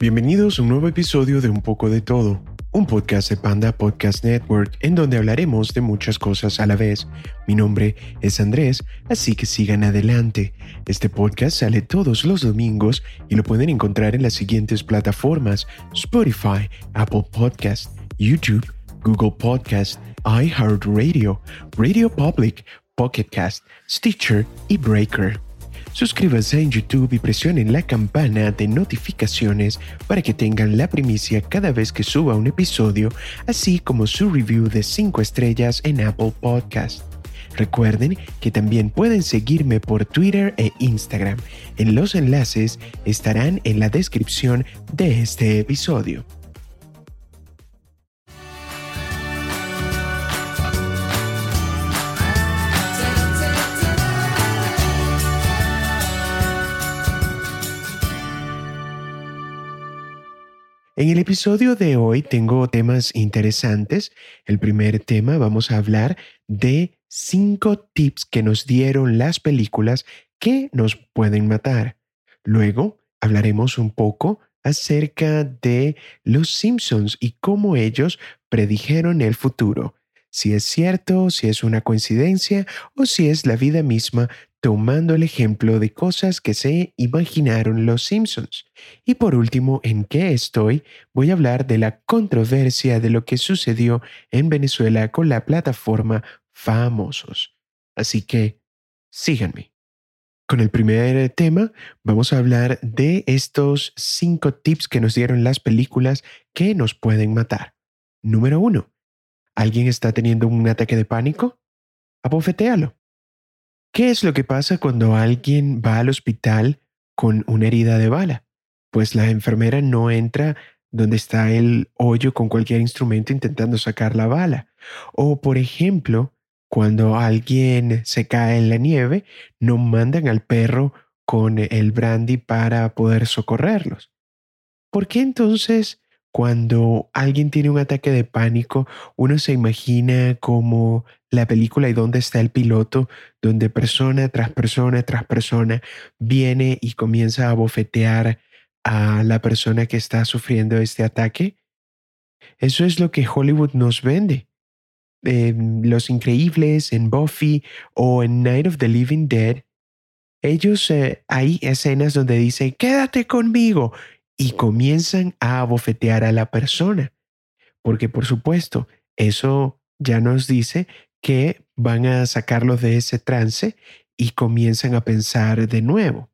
Bienvenidos a un nuevo episodio de Un poco de todo, un podcast de Panda Podcast Network en donde hablaremos de muchas cosas a la vez. Mi nombre es Andrés, así que sigan adelante. Este podcast sale todos los domingos y lo pueden encontrar en las siguientes plataformas: Spotify, Apple Podcast, YouTube, Google Podcast, iHeartRadio, Radio Public, Pocket Cast, Stitcher y Breaker. Suscríbanse en YouTube y presionen la campana de notificaciones para que tengan la primicia cada vez que suba un episodio, así como su review de 5 estrellas en Apple Podcast. Recuerden que también pueden seguirme por Twitter e Instagram. Los enlaces estarán en la descripción de este episodio. En el episodio de hoy tengo temas interesantes. El primer tema vamos a hablar de cinco tips que nos dieron las películas que nos pueden matar. Luego hablaremos un poco acerca de los Simpsons y cómo ellos predijeron el futuro. Si es cierto, si es una coincidencia o si es la vida misma tomando el ejemplo de cosas que se imaginaron los Simpsons. Y por último, en qué estoy, voy a hablar de la controversia de lo que sucedió en Venezuela con la plataforma Famosos. Así que, síganme. Con el primer tema, vamos a hablar de estos cinco tips que nos dieron las películas que nos pueden matar. Número uno, ¿alguien está teniendo un ataque de pánico? Abofetéalo. ¿Qué es lo que pasa cuando alguien va al hospital con una herida de bala? Pues la enfermera no entra donde está el hoyo con cualquier instrumento intentando sacar la bala. O, por ejemplo, cuando alguien se cae en la nieve, no mandan al perro con el brandy para poder socorrerlos. ¿Por qué entonces cuando alguien tiene un ataque de pánico, uno se imagina como la película y dónde está el piloto, donde persona tras persona tras persona viene y comienza a bofetear a la persona que está sufriendo este ataque. Eso es lo que Hollywood nos vende. En Los Increíbles, en Buffy o en Night of the Living Dead, ellos eh, hay escenas donde dicen, quédate conmigo y comienzan a bofetear a la persona. Porque por supuesto, eso ya nos dice que van a sacarlos de ese trance y comienzan a pensar de nuevo.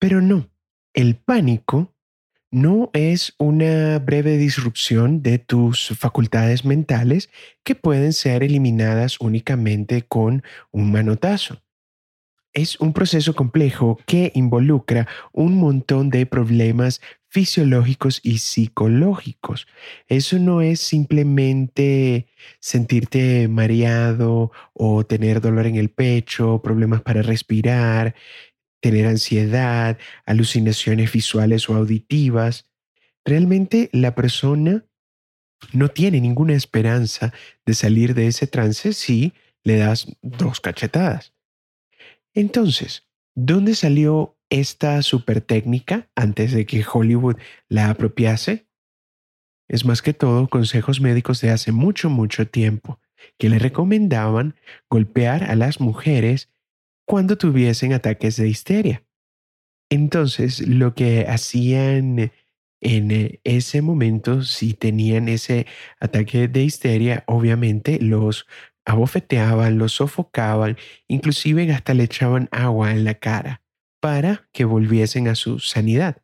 Pero no, el pánico no es una breve disrupción de tus facultades mentales que pueden ser eliminadas únicamente con un manotazo es un proceso complejo que involucra un montón de problemas fisiológicos y psicológicos. Eso no es simplemente sentirte mareado o tener dolor en el pecho, problemas para respirar, tener ansiedad, alucinaciones visuales o auditivas. Realmente la persona no tiene ninguna esperanza de salir de ese trance si le das dos cachetadas. Entonces, ¿dónde salió esta super técnica antes de que Hollywood la apropiase? Es más que todo consejos médicos de hace mucho, mucho tiempo que le recomendaban golpear a las mujeres cuando tuviesen ataques de histeria. Entonces, lo que hacían en ese momento, si tenían ese ataque de histeria, obviamente los abofeteaban, los sofocaban, inclusive hasta le echaban agua en la cara para que volviesen a su sanidad.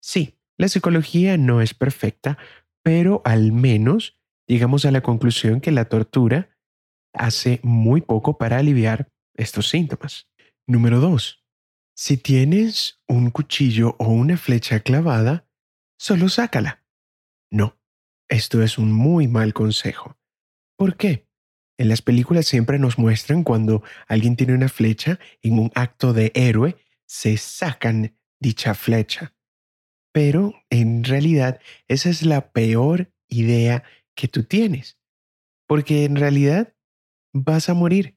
Sí, la psicología no es perfecta, pero al menos llegamos a la conclusión que la tortura hace muy poco para aliviar estos síntomas. Número 2. Si tienes un cuchillo o una flecha clavada, solo sácala. No, esto es un muy mal consejo. ¿Por qué? En las películas siempre nos muestran cuando alguien tiene una flecha, en un acto de héroe, se sacan dicha flecha. Pero en realidad esa es la peor idea que tú tienes. Porque en realidad vas a morir.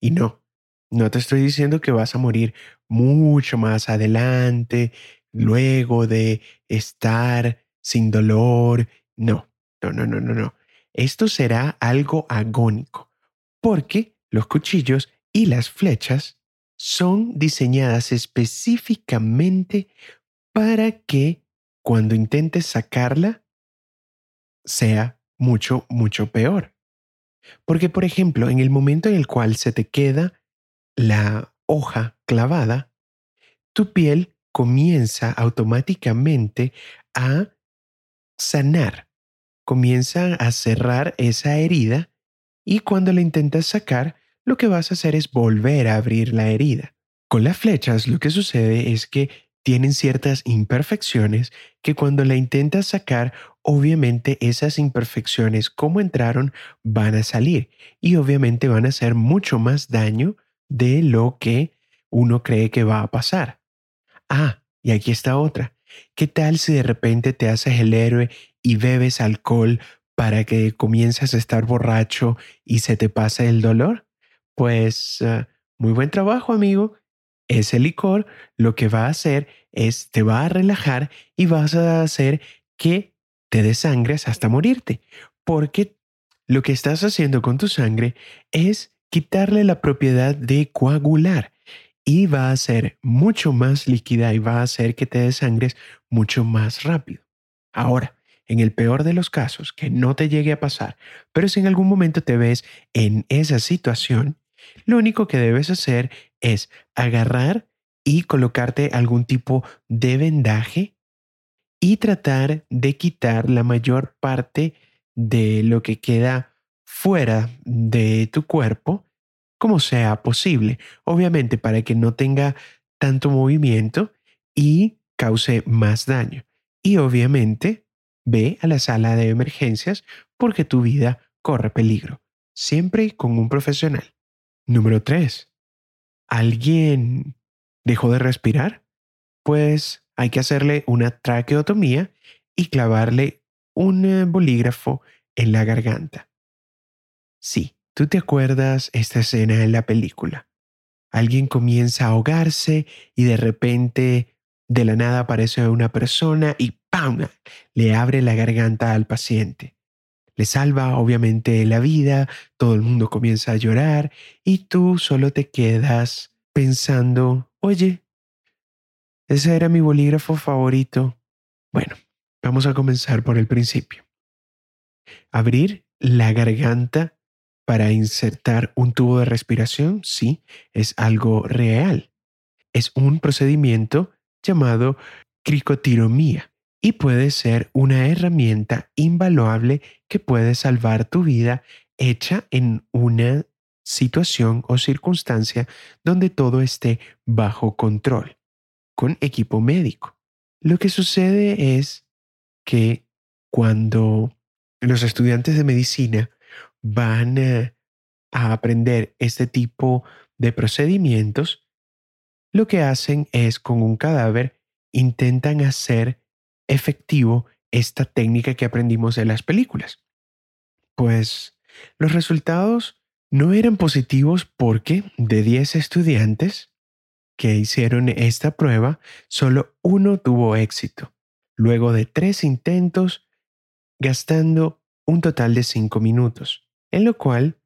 Y no, no te estoy diciendo que vas a morir mucho más adelante, luego de estar sin dolor. No, no, no, no, no, no. Esto será algo agónico, porque los cuchillos y las flechas son diseñadas específicamente para que cuando intentes sacarla sea mucho, mucho peor. Porque, por ejemplo, en el momento en el cual se te queda la hoja clavada, tu piel comienza automáticamente a sanar, comienza a cerrar esa herida y cuando la intentas sacar, lo que vas a hacer es volver a abrir la herida. Con las flechas lo que sucede es que tienen ciertas imperfecciones que cuando la intentas sacar, obviamente esas imperfecciones como entraron van a salir y obviamente van a hacer mucho más daño de lo que uno cree que va a pasar. Ah, y aquí está otra. ¿Qué tal si de repente te haces el héroe y bebes alcohol para que comiences a estar borracho y se te pase el dolor? Pues ah, muy buen trabajo, amigo. Ese licor lo que va a hacer es te va a relajar y vas a hacer que te desangres hasta morirte, porque lo que estás haciendo con tu sangre es quitarle la propiedad de coagular y va a ser mucho más líquida y va a hacer que te desangres mucho más rápido. Ahora, en el peor de los casos, que no te llegue a pasar, pero si en algún momento te ves en esa situación, lo único que debes hacer es agarrar y colocarte algún tipo de vendaje y tratar de quitar la mayor parte de lo que queda fuera de tu cuerpo como sea posible, obviamente para que no tenga tanto movimiento y cause más daño. Y obviamente ve a la sala de emergencias porque tu vida corre peligro, siempre con un profesional. Número 3. ¿Alguien dejó de respirar? Pues hay que hacerle una traqueotomía y clavarle un eh, bolígrafo en la garganta. Sí, tú te acuerdas esta escena en la película. Alguien comienza a ahogarse y de repente de la nada aparece una persona y ¡pam! le abre la garganta al paciente le salva obviamente la vida, todo el mundo comienza a llorar y tú solo te quedas pensando, oye, ese era mi bolígrafo favorito. Bueno, vamos a comenzar por el principio. Abrir la garganta para insertar un tubo de respiración, sí, es algo real. Es un procedimiento llamado cricotiromía y puede ser una herramienta invaluable que puede salvar tu vida hecha en una situación o circunstancia donde todo esté bajo control, con equipo médico. Lo que sucede es que cuando los estudiantes de medicina van a, aprender este tipo de procedimientos, lo que hacen es con un cadáver intentan hacer efectivo esta técnica que aprendimos de las películas? Pues los resultados no eran positivos porque de 10 estudiantes que hicieron esta prueba, solo uno tuvo éxito, luego de tres intentos, gastando un total de 5 minutos, en lo cual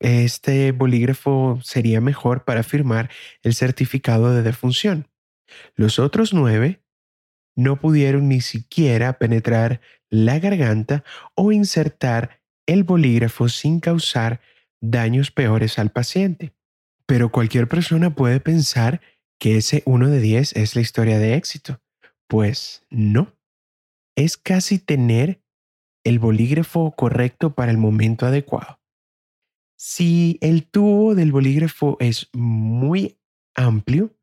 este bolígrafo sería mejor para firmar el certificado de defunción. Los otros nueve no pudieron ni siquiera penetrar la garganta o insertar el bolígrafo sin causar daños peores al paciente. Pero cualquier persona puede pensar que ese 1 de 10 es la historia de éxito. Pues no. Es casi tener el bolígrafo correcto para el momento adecuado. Si el tubo del bolígrafo es muy amplio,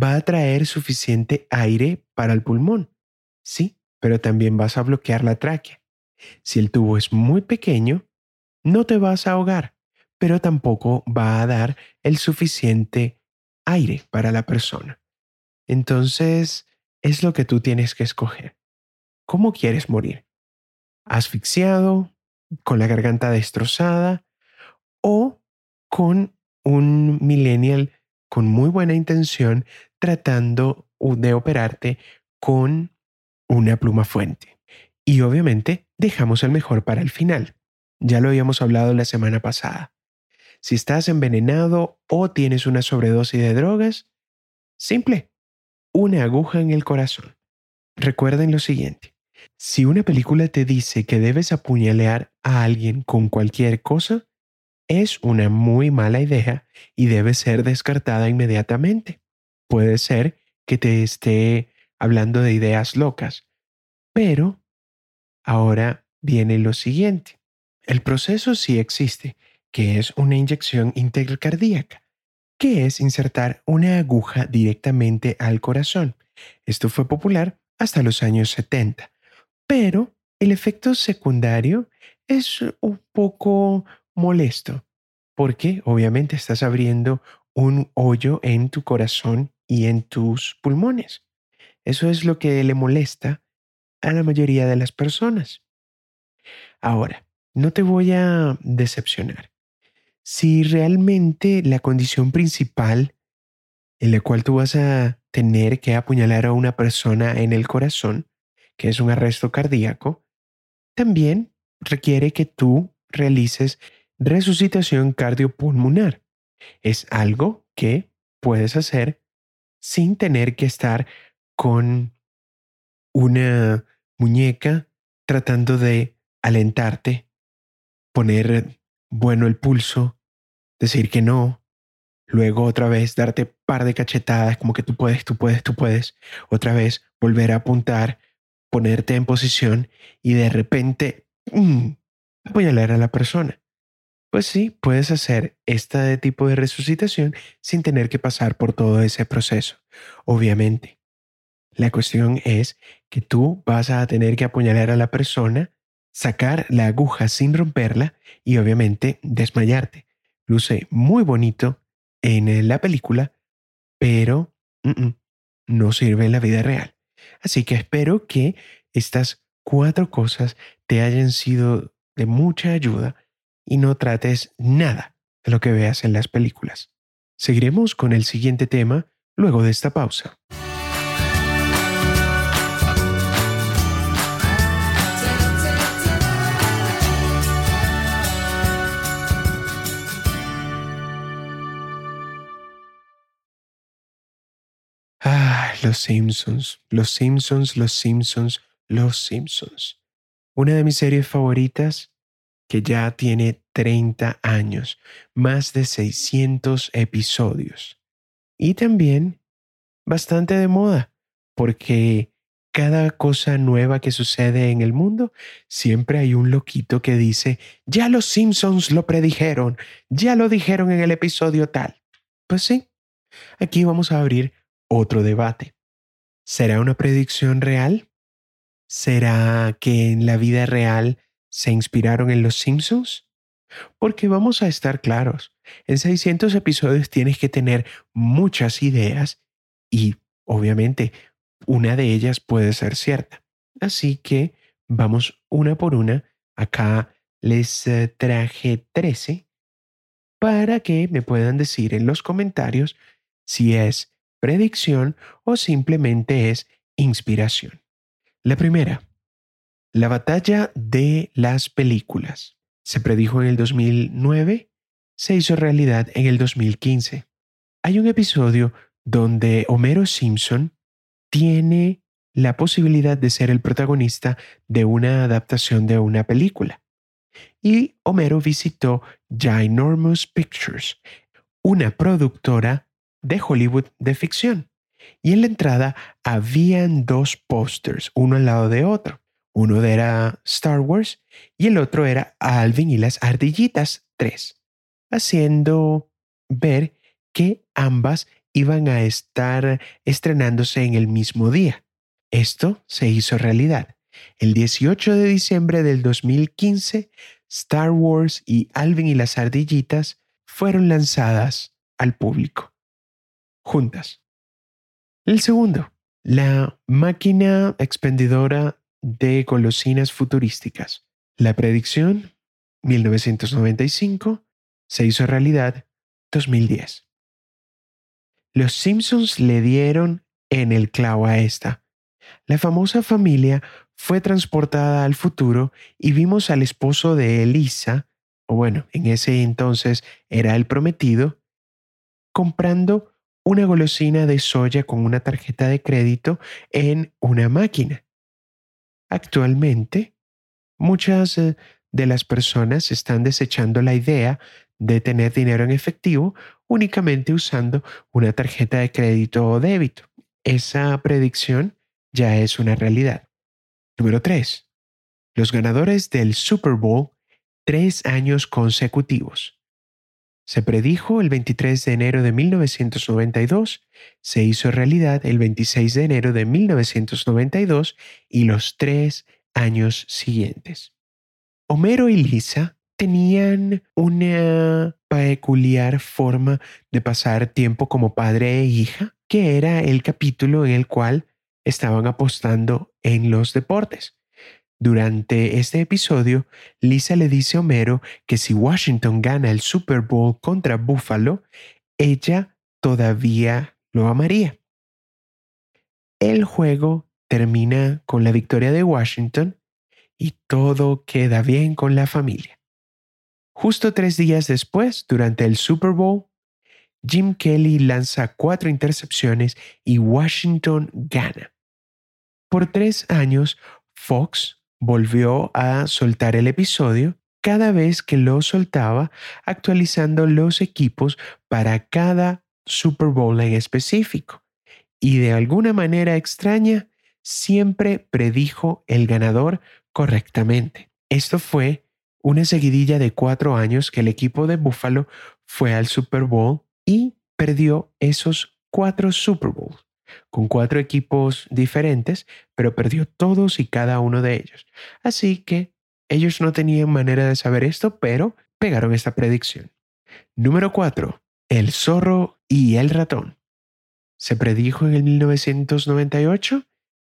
va a traer suficiente aire para el pulmón. Sí, pero también vas a bloquear la tráquea. Si el tubo es muy pequeño, no te vas a ahogar, pero tampoco va a dar el suficiente aire para la persona. Entonces, es lo que tú tienes que escoger. ¿Cómo quieres morir? ¿Asfixiado? ¿Con la garganta destrozada? ¿O con un millennial con muy buena intención tratando de operarte con una pluma fuente. Y obviamente dejamos el mejor para el final. Ya lo habíamos hablado la semana pasada. Si estás envenenado o tienes una sobredosis de drogas, simple, una aguja en el corazón. Recuerden lo siguiente, si una película te dice que debes apuñalear a alguien con cualquier cosa, es una muy mala idea y debe ser descartada inmediatamente. Puede ser que te esté hablando de ideas locas, pero ahora viene lo siguiente. El proceso sí existe, que es una inyección intercardíaca, que es insertar una aguja directamente al corazón. Esto fue popular hasta los años 70, pero el efecto secundario es un poco molesto, porque obviamente estás abriendo un hoyo en tu corazón y en tus pulmones. Eso es lo que le molesta a la mayoría de las personas. Ahora, no te voy a decepcionar. Si realmente la condición principal en la cual tú vas a tener que apuñalar a una persona en el corazón, que es un arresto cardíaco, también requiere que tú realices resucitación cardiopulmonar. Es algo que puedes hacer sin tener que estar con una muñeca tratando de alentarte, poner bueno el pulso, decir que no, luego otra vez darte par de cachetadas como que tú puedes, tú puedes, tú puedes, otra vez volver a apuntar, ponerte en posición y de repente ¡pum! apuñalar a la persona. Pues sí, puedes hacer este tipo de resucitación sin tener que pasar por todo ese proceso. Obviamente, la cuestión es que tú vas a tener que apuñalar a la persona, sacar la aguja sin romperla y obviamente desmayarte. Luce muy bonito en la película, pero no sirve en la vida real. Así que espero que estas cuatro cosas te hayan sido de mucha ayuda y no trates nada de lo que veas en las películas. Seguiremos con el siguiente tema luego de esta pausa. Ah, los Simpsons, los Simpsons, los Simpsons, los Simpsons. Una de mis series favoritas que ya tiene 30 años, más de 600 episodios. Y también bastante de moda, porque cada cosa nueva que sucede en el mundo, siempre hay un loquito que dice, ya los Simpsons lo predijeron, ya lo dijeron en el episodio tal. Pues sí, aquí vamos a abrir otro debate. ¿Será una predicción real? ¿Será que en la vida real se inspiraron en los Simpsons? Porque vamos a estar claros, en 600 episodios tienes que tener muchas ideas y obviamente una de ellas puede ser cierta. Así que vamos una por una. Acá les eh, traje 13 para que me puedan decir en los comentarios si es predicción o simplemente es inspiración. La primera, la batalla de las películas. Se predijo en el 2009, se hizo realidad en el 2015. Hay un episodio donde Homero Simpson tiene la posibilidad de ser el protagonista de una adaptación de una película. Y Homero visitó Ginormous Pictures, una productora de Hollywood de ficción. Y en la entrada habían dos pósters, uno al lado de otro. Uno era Star Wars y el otro era Alvin y las Ardillitas 3, haciendo ver que ambas iban a estar estrenándose en el mismo día. Esto se hizo realidad. El 18 de diciembre del 2015, Star Wars y Alvin y las Ardillitas fueron lanzadas al público juntas. El segundo, la máquina expendedora de golosinas futurísticas. La predicción, 1995, se hizo realidad 2010. Los Simpsons le dieron en el clavo a esta. La famosa familia fue transportada al futuro y vimos al esposo de Elisa, o bueno, en ese entonces era el prometido, comprando una golosina de soya con una tarjeta de crédito en una máquina. Actualmente, muchas eh, de las personas están desechando la idea de tener dinero en efectivo únicamente usando una tarjeta de crédito o débito. Esa predicción ya es una realidad. Número 3. Los ganadores del Super Bowl tres años consecutivos. Se predijo el 23 de enero de 1992, se hizo realidad el 26 de enero de 1992 y los tres años siguientes. Homero y Lisa tenían una peculiar forma de pasar tiempo como padre e hija, que era el capítulo en el cual estaban apostando en los deportes. Durante este episodio, Lisa le dice a Homero que si Washington gana el Super Bowl contra Buffalo, ella todavía lo amaría. El juego termina con la victoria de Washington y todo queda bien con la familia. Justo tres días después, durante el Super Bowl, Jim Kelly lanza cuatro intercepciones y Washington gana. Por tres años, Fox volvió a soltar el episodio cada vez que lo soltaba, actualizando los equipos para cada Super Bowl en específico. Y de alguna manera extraña, siempre predijo el ganador correctamente. Esto fue una seguidilla de cuatro años que el equipo de Buffalo fue al Super Bowl y perdió esos cuatro Super Bowls con cuatro equipos diferentes, pero perdió todos y cada uno de ellos. Así que ellos no tenían manera de saber esto, pero pegaron esta predicción. Número 4. El zorro y el ratón. Se predijo en el 1998,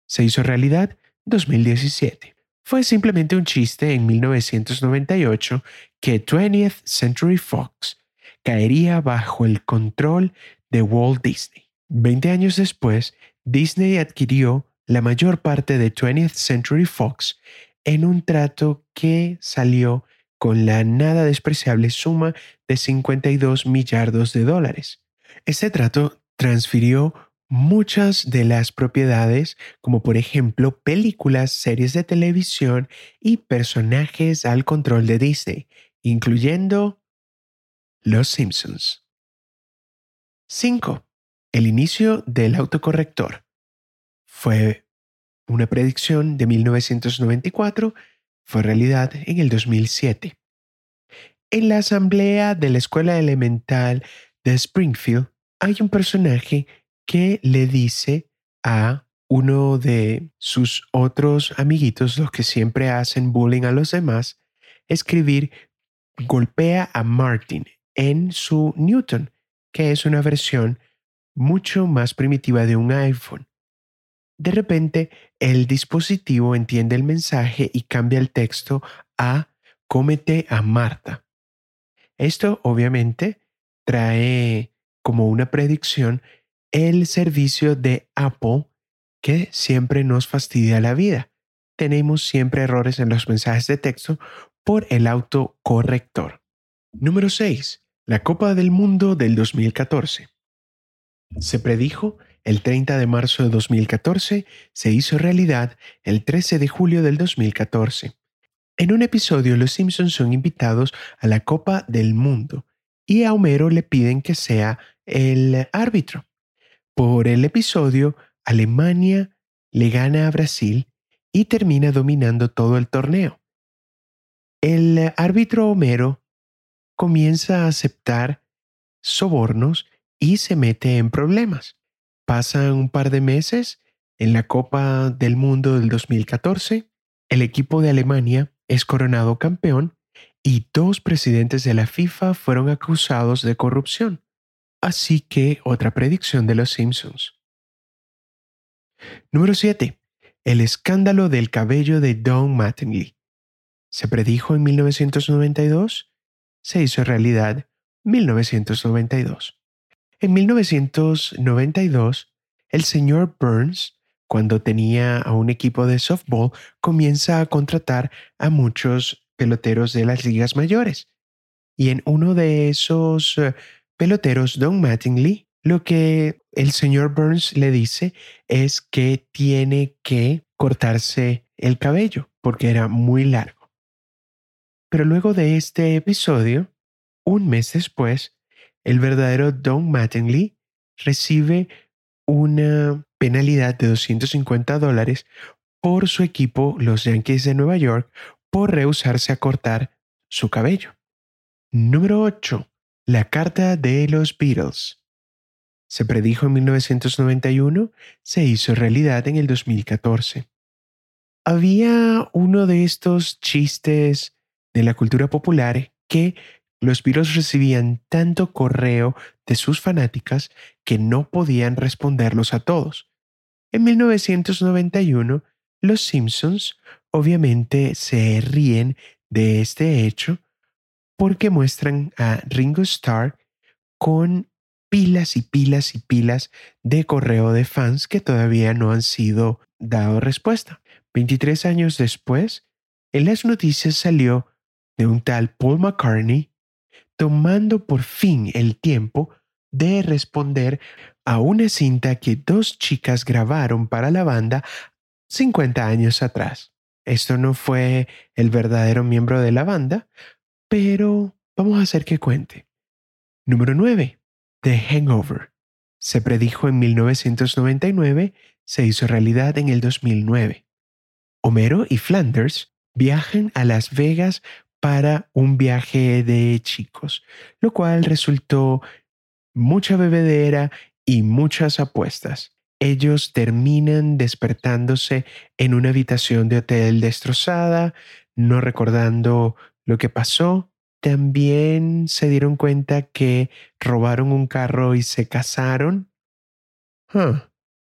se hizo realidad 2017. Fue simplemente un chiste en 1998 que 20th Century Fox caería bajo el control de Walt Disney. Veinte años después, Disney adquirió la mayor parte de 20th Century Fox en un trato que salió con la nada despreciable suma de 52 millardos de dólares. Este trato transfirió muchas de las propiedades, como por ejemplo películas, series de televisión y personajes al control de Disney, incluyendo Los Simpsons. 5. El inicio del autocorrector. Fue una predicción de 1994, fue realidad en el 2007. En la asamblea de la escuela elemental de Springfield hay un personaje que le dice a uno de sus otros amiguitos, los que siempre hacen bullying a los demás, escribir golpea a Martin en su Newton, que es una versión mucho más primitiva de un iPhone. De repente, el dispositivo entiende el mensaje y cambia el texto a cómete a Marta. Esto obviamente trae como una predicción el servicio de Apple que siempre nos fastidia la vida. Tenemos siempre errores en los mensajes de texto por el autocorrector. Número 6. La Copa del Mundo del 2014. Se predijo el 30 de marzo de 2014, se hizo realidad el 13 de julio del 2014. En un episodio, los Simpsons son invitados a la Copa del Mundo y a Homero le piden que sea el árbitro. Por el episodio, Alemania le gana a Brasil y termina dominando todo el torneo. El árbitro Homero comienza a aceptar sobornos y se mete en problemas. Pasan un par de meses en la Copa del Mundo del 2014, el equipo de Alemania es coronado campeón y dos presidentes de la FIFA fueron acusados de corrupción. Así que otra predicción de los Simpsons. Número 7. El escándalo del cabello de Don Mattingly. Se predijo en 1992, se hizo realidad 1992. En 1992, el señor Burns, cuando tenía a un equipo de softball, comienza a contratar a muchos peloteros de las ligas mayores. Y en uno de esos eh, peloteros, Don Mattingly, lo que el señor Burns le dice es que tiene que cortarse el cabello porque era muy largo. Pero luego de este episodio, un mes después, el verdadero Don Mattingly recibe una penalidad de 250 dólares por su equipo, los Yankees de Nueva York, por rehusarse a cortar su cabello. Número 8. La carta de los Beatles. Se predijo en 1991, se hizo realidad en el 2014. Había uno de estos chistes de la cultura popular que los Beatles recibían tanto correo de sus fanáticas que no podían responderlos a todos. En 1991, los Simpsons obviamente se ríen de este hecho porque muestran a Ringo Starr con pilas y pilas y pilas de correo de fans que todavía no han sido dado respuesta. 23 años después, en las noticias salió de un tal Paul McCartney tomando por fin el tiempo de responder a una cinta que dos chicas grabaron para la banda 50 años atrás. Esto no fue el verdadero miembro de la banda, pero vamos a hacer que cuente. Número 9. The Hangover. Se predijo en 1999, se hizo realidad en el 2009. Homero y Flanders viajan a Las Vegas para un viaje de chicos, lo cual resultó mucha bebedera y muchas apuestas. Ellos terminan despertándose en una habitación de hotel destrozada, no recordando lo que pasó. También se dieron cuenta que robaron un carro y se casaron.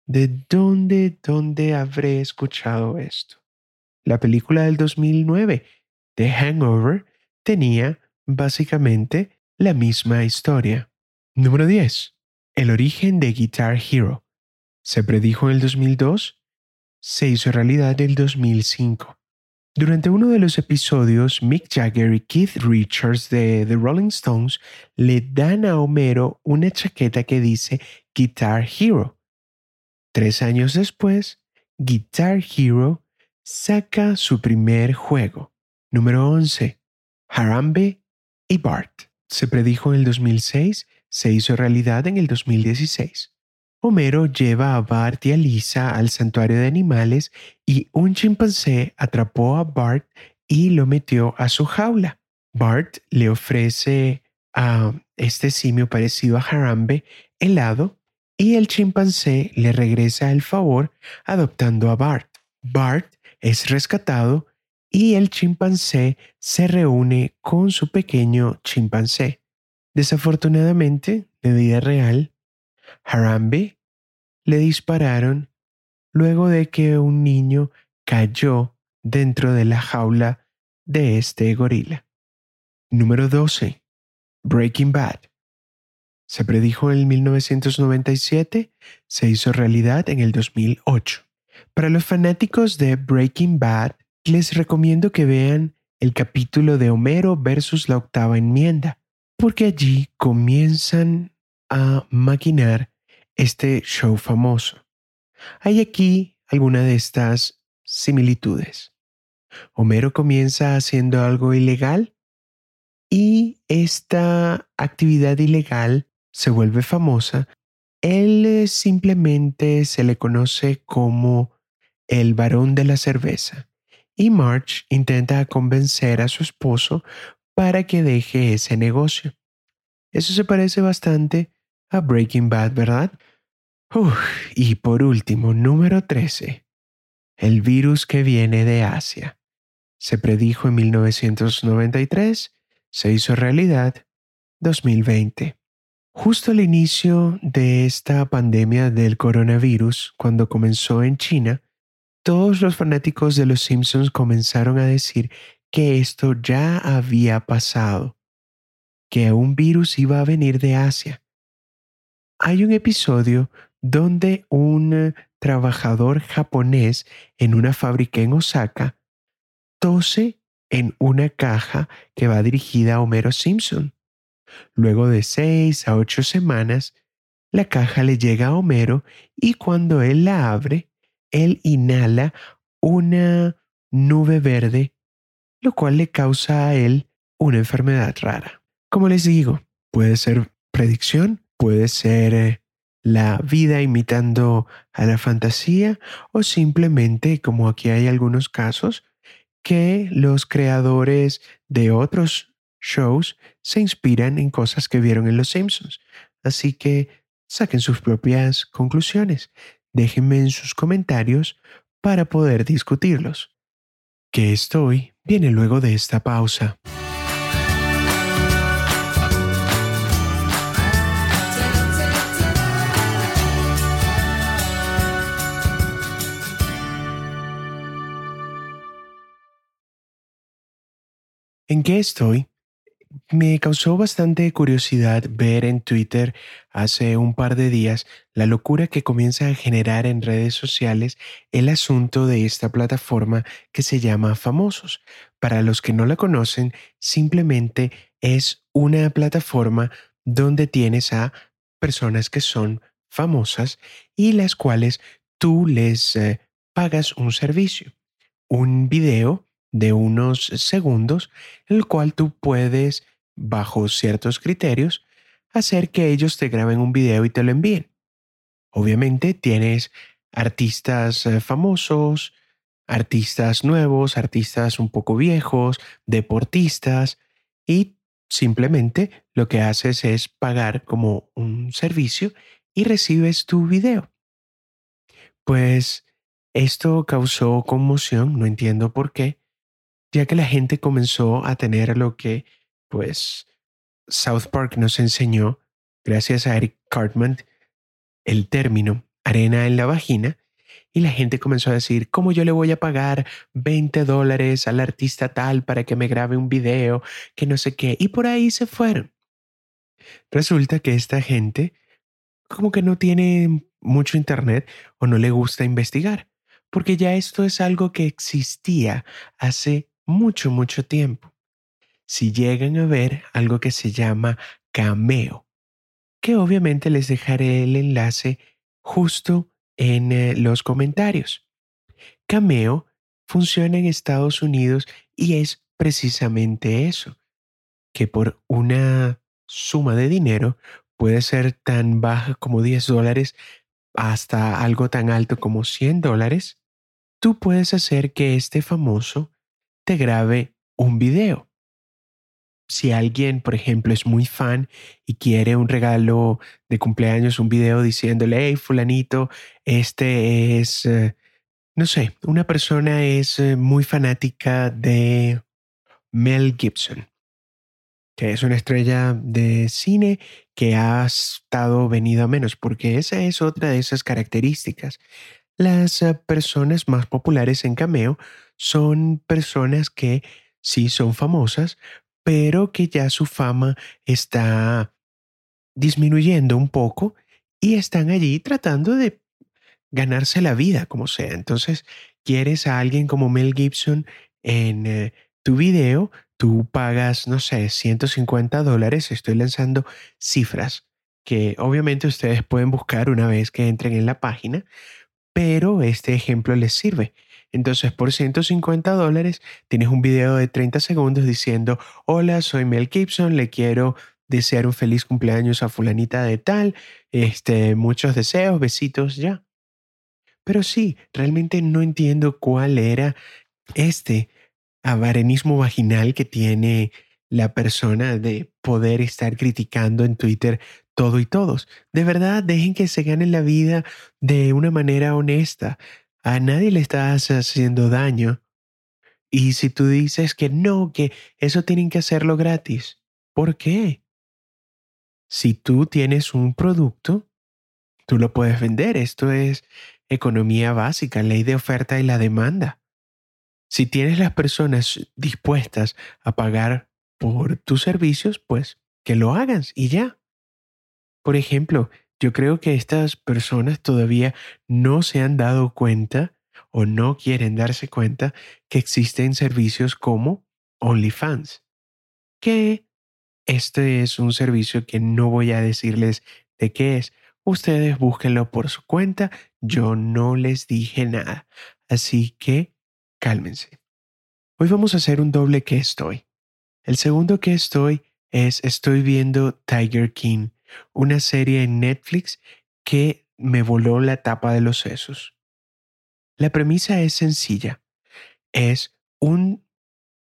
¿De dónde, dónde habré escuchado esto? La película del 2009 The Hangover tenía básicamente la misma historia. Número 10. El origen de Guitar Hero. Se predijo en el 2002, se hizo realidad en el 2005. Durante uno de los episodios, Mick Jagger y Keith Richards de The Rolling Stones le dan a Homero una chaqueta que dice Guitar Hero. Tres años después, Guitar Hero saca su primer juego. Número 11. Harambe y Bart. Se predijo en el 2006, se hizo realidad en el 2016. Homero lleva a Bart y a Lisa al santuario de animales y un chimpancé atrapó a Bart y lo metió a su jaula. Bart le ofrece a este simio parecido a Harambe helado y el chimpancé le regresa el favor adoptando a Bart. Bart es rescatado y el chimpancé se reúne con su pequeño chimpancé. Desafortunadamente, de vida real, Harambe le dispararon luego de que un niño cayó dentro de la jaula de este gorila. Número 12. Breaking Bad. Se predijo en 1997, se hizo realidad en el 2008. Para los fanáticos de Breaking Bad, les recomiendo que vean el capítulo de Homero versus la octava enmienda, porque allí comienzan a maquinar este show famoso. Hay aquí alguna de estas similitudes. Homero comienza haciendo algo ilegal y esta actividad ilegal se vuelve famosa. Él simplemente se le conoce como el varón de la cerveza y March intenta convencer a su esposo para que deje ese negocio. Eso se parece bastante a Breaking Bad, ¿verdad? y por último, número 13. El virus que viene de Asia. Se predijo en 1993, se hizo realidad 2020. Justo al inicio de esta pandemia del coronavirus, cuando comenzó en China, todos los fanáticos de Los Simpsons comenzaron a decir que esto ya había pasado, que un virus iba a venir de Asia. hay un episodio donde un trabajador japonés en una fábrica en Osaka tose en una caja que va dirigida a Homero Simpson. Luego de seis a ocho semanas, la caja le llega a Homero y cuando él la abre, él inhala una nube verde, lo cual le causa a él una enfermedad rara. Como les digo, puede ser predicción, puede ser eh, la vida imitando a la fantasía o simplemente, como aquí hay algunos casos, que los creadores de otros shows se inspiran en cosas que vieron en Los Simpsons. Así que saquen sus propias conclusiones. Déjenme en sus comentarios para poder discutirlos. Que estoy viene luego de esta pausa. ¿En qué estoy? Me causó bastante curiosidad ver en Twitter hace un par de días la locura que comienza a generar en redes sociales el asunto de esta plataforma que se llama Famosos. Para los que no la conocen, simplemente es una plataforma donde tienes a personas que son famosas y las cuales tú les eh, pagas un servicio, un video de unos segundos, el cual tú puedes, bajo ciertos criterios, hacer que ellos te graben un video y te lo envíen. Obviamente tienes artistas eh, famosos, artistas nuevos, artistas un poco viejos, deportistas, y simplemente lo que haces es pagar como un servicio y recibes tu video. Pues esto causó conmoción, no entiendo por qué, ya que la gente comenzó a tener lo que, pues, South Park nos enseñó, gracias a Eric Cartman, el término arena en la vagina, y la gente comenzó a decir, ¿cómo yo le voy a pagar 20 dólares al artista tal para que me grabe un video, que no sé qué? Y por ahí se fueron. Resulta que esta gente como que no tiene mucho internet o no le gusta investigar, porque ya esto es algo que existía hace mucho, mucho tiempo. Si llegan a ver algo que se llama Cameo, que obviamente les dejaré el enlace justo en eh, los comentarios. Cameo funciona en Estados Unidos y es precisamente eso, que por una suma de dinero puede ser tan baja como 10 dólares hasta algo tan alto como 100 dólares, tú puedes hacer que este famoso te grabe un video. Si alguien, por ejemplo, es muy fan y quiere un regalo de cumpleaños, un video diciéndole, hey, fulanito, este es, eh, no sé, una persona es eh, muy fanática de Mel Gibson, que es una estrella de cine que ha estado venido a menos, porque esa es otra de esas características. Las eh, personas más populares en Cameo son personas que sí son famosas, pero que ya su fama está disminuyendo un poco y están allí tratando de ganarse la vida como sea. Entonces, quieres a alguien como Mel Gibson en eh, tu video, tú pagas, no sé, 150 dólares, estoy lanzando cifras que obviamente ustedes pueden buscar una vez que entren en la página, pero este ejemplo les sirve. Entonces, por 150 dólares tienes un video de 30 segundos diciendo, hola, soy Mel Gibson, le quiero desear un feliz cumpleaños a fulanita de tal, este, muchos deseos, besitos, ya. Pero sí, realmente no entiendo cuál era este avarenismo vaginal que tiene la persona de poder estar criticando en Twitter todo y todos. De verdad, dejen que se ganen la vida de una manera honesta. A nadie le estás haciendo daño. Y si tú dices que no, que eso tienen que hacerlo gratis, ¿por qué? Si tú tienes un producto, tú lo puedes vender. Esto es economía básica, ley de oferta y la demanda. Si tienes las personas dispuestas a pagar por tus servicios, pues que lo hagas y ya. Por ejemplo, yo creo que estas personas todavía no se han dado cuenta o no quieren darse cuenta que existen servicios como OnlyFans, que este es un servicio que no voy a decirles de qué es. Ustedes búsquenlo por su cuenta, yo no les dije nada, así que cálmense. Hoy vamos a hacer un doble que estoy. El segundo que estoy es estoy viendo Tiger King, una serie en Netflix que me voló la tapa de los sesos. La premisa es sencilla. Es un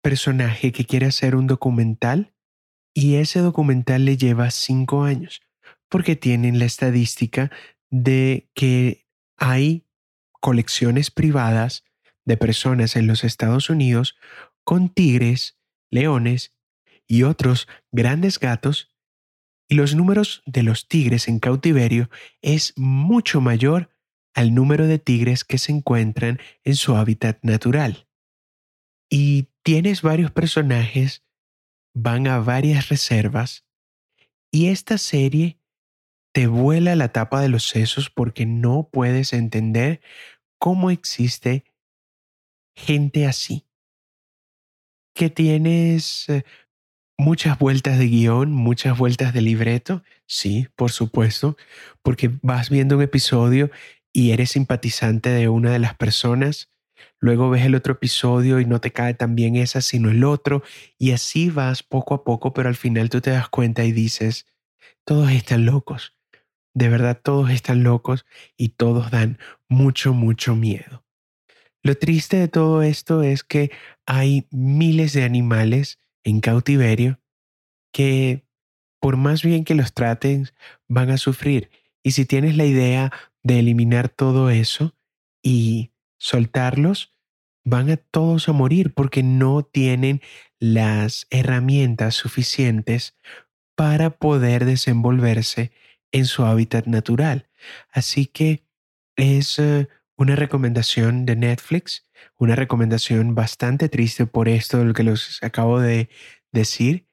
personaje que quiere hacer un documental y ese documental le lleva cinco años porque tienen la estadística de que hay colecciones privadas de personas en los Estados Unidos con tigres, leones y otros grandes gatos y los números de los tigres en cautiverio es mucho mayor al número de tigres que se encuentran en su hábitat natural. Y tienes varios personajes, van a varias reservas, y esta serie te vuela la tapa de los sesos porque no puedes entender cómo existe gente así. Que tienes eh, Muchas vueltas de guion, muchas vueltas de libreto, sí, por supuesto, porque vas viendo un episodio y eres simpatizante de una de las personas, luego ves el otro episodio y no te cae tan bien esa sino el otro, y así vas poco a poco, pero al final tú te das cuenta y dices, todos están locos, de verdad todos están locos y todos dan mucho, mucho miedo. Lo triste de todo esto es que hay miles de animales en cautiverio que por más bien que los traten van a sufrir. Y si tienes la idea de eliminar todo eso y soltarlos, van a todos a morir porque no tienen las herramientas suficientes para poder desenvolverse en su hábitat natural. Así que es eh, una recomendación de Netflix, una recomendación bastante triste por esto, lo que les acabo de decir.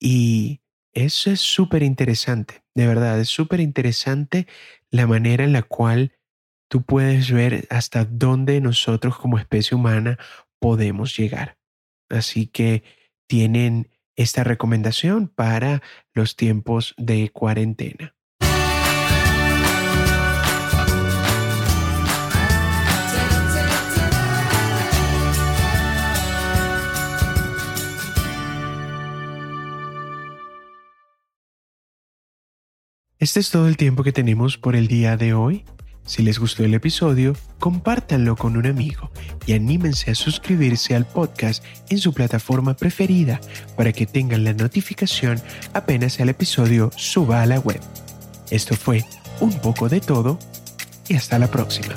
Y eso es súper interesante, de verdad, es súper interesante la manera en la cual tú puedes ver hasta dónde nosotros como especie humana podemos llegar. Así que tienen esta recomendación para los tiempos de cuarentena. Este es todo el tiempo que tenemos por el día de hoy. Si les gustó el episodio, compártanlo con un amigo y anímense a suscribirse al podcast en su plataforma preferida para que tengan la notificación apenas el episodio suba a la web. Esto fue un poco de todo y hasta la próxima.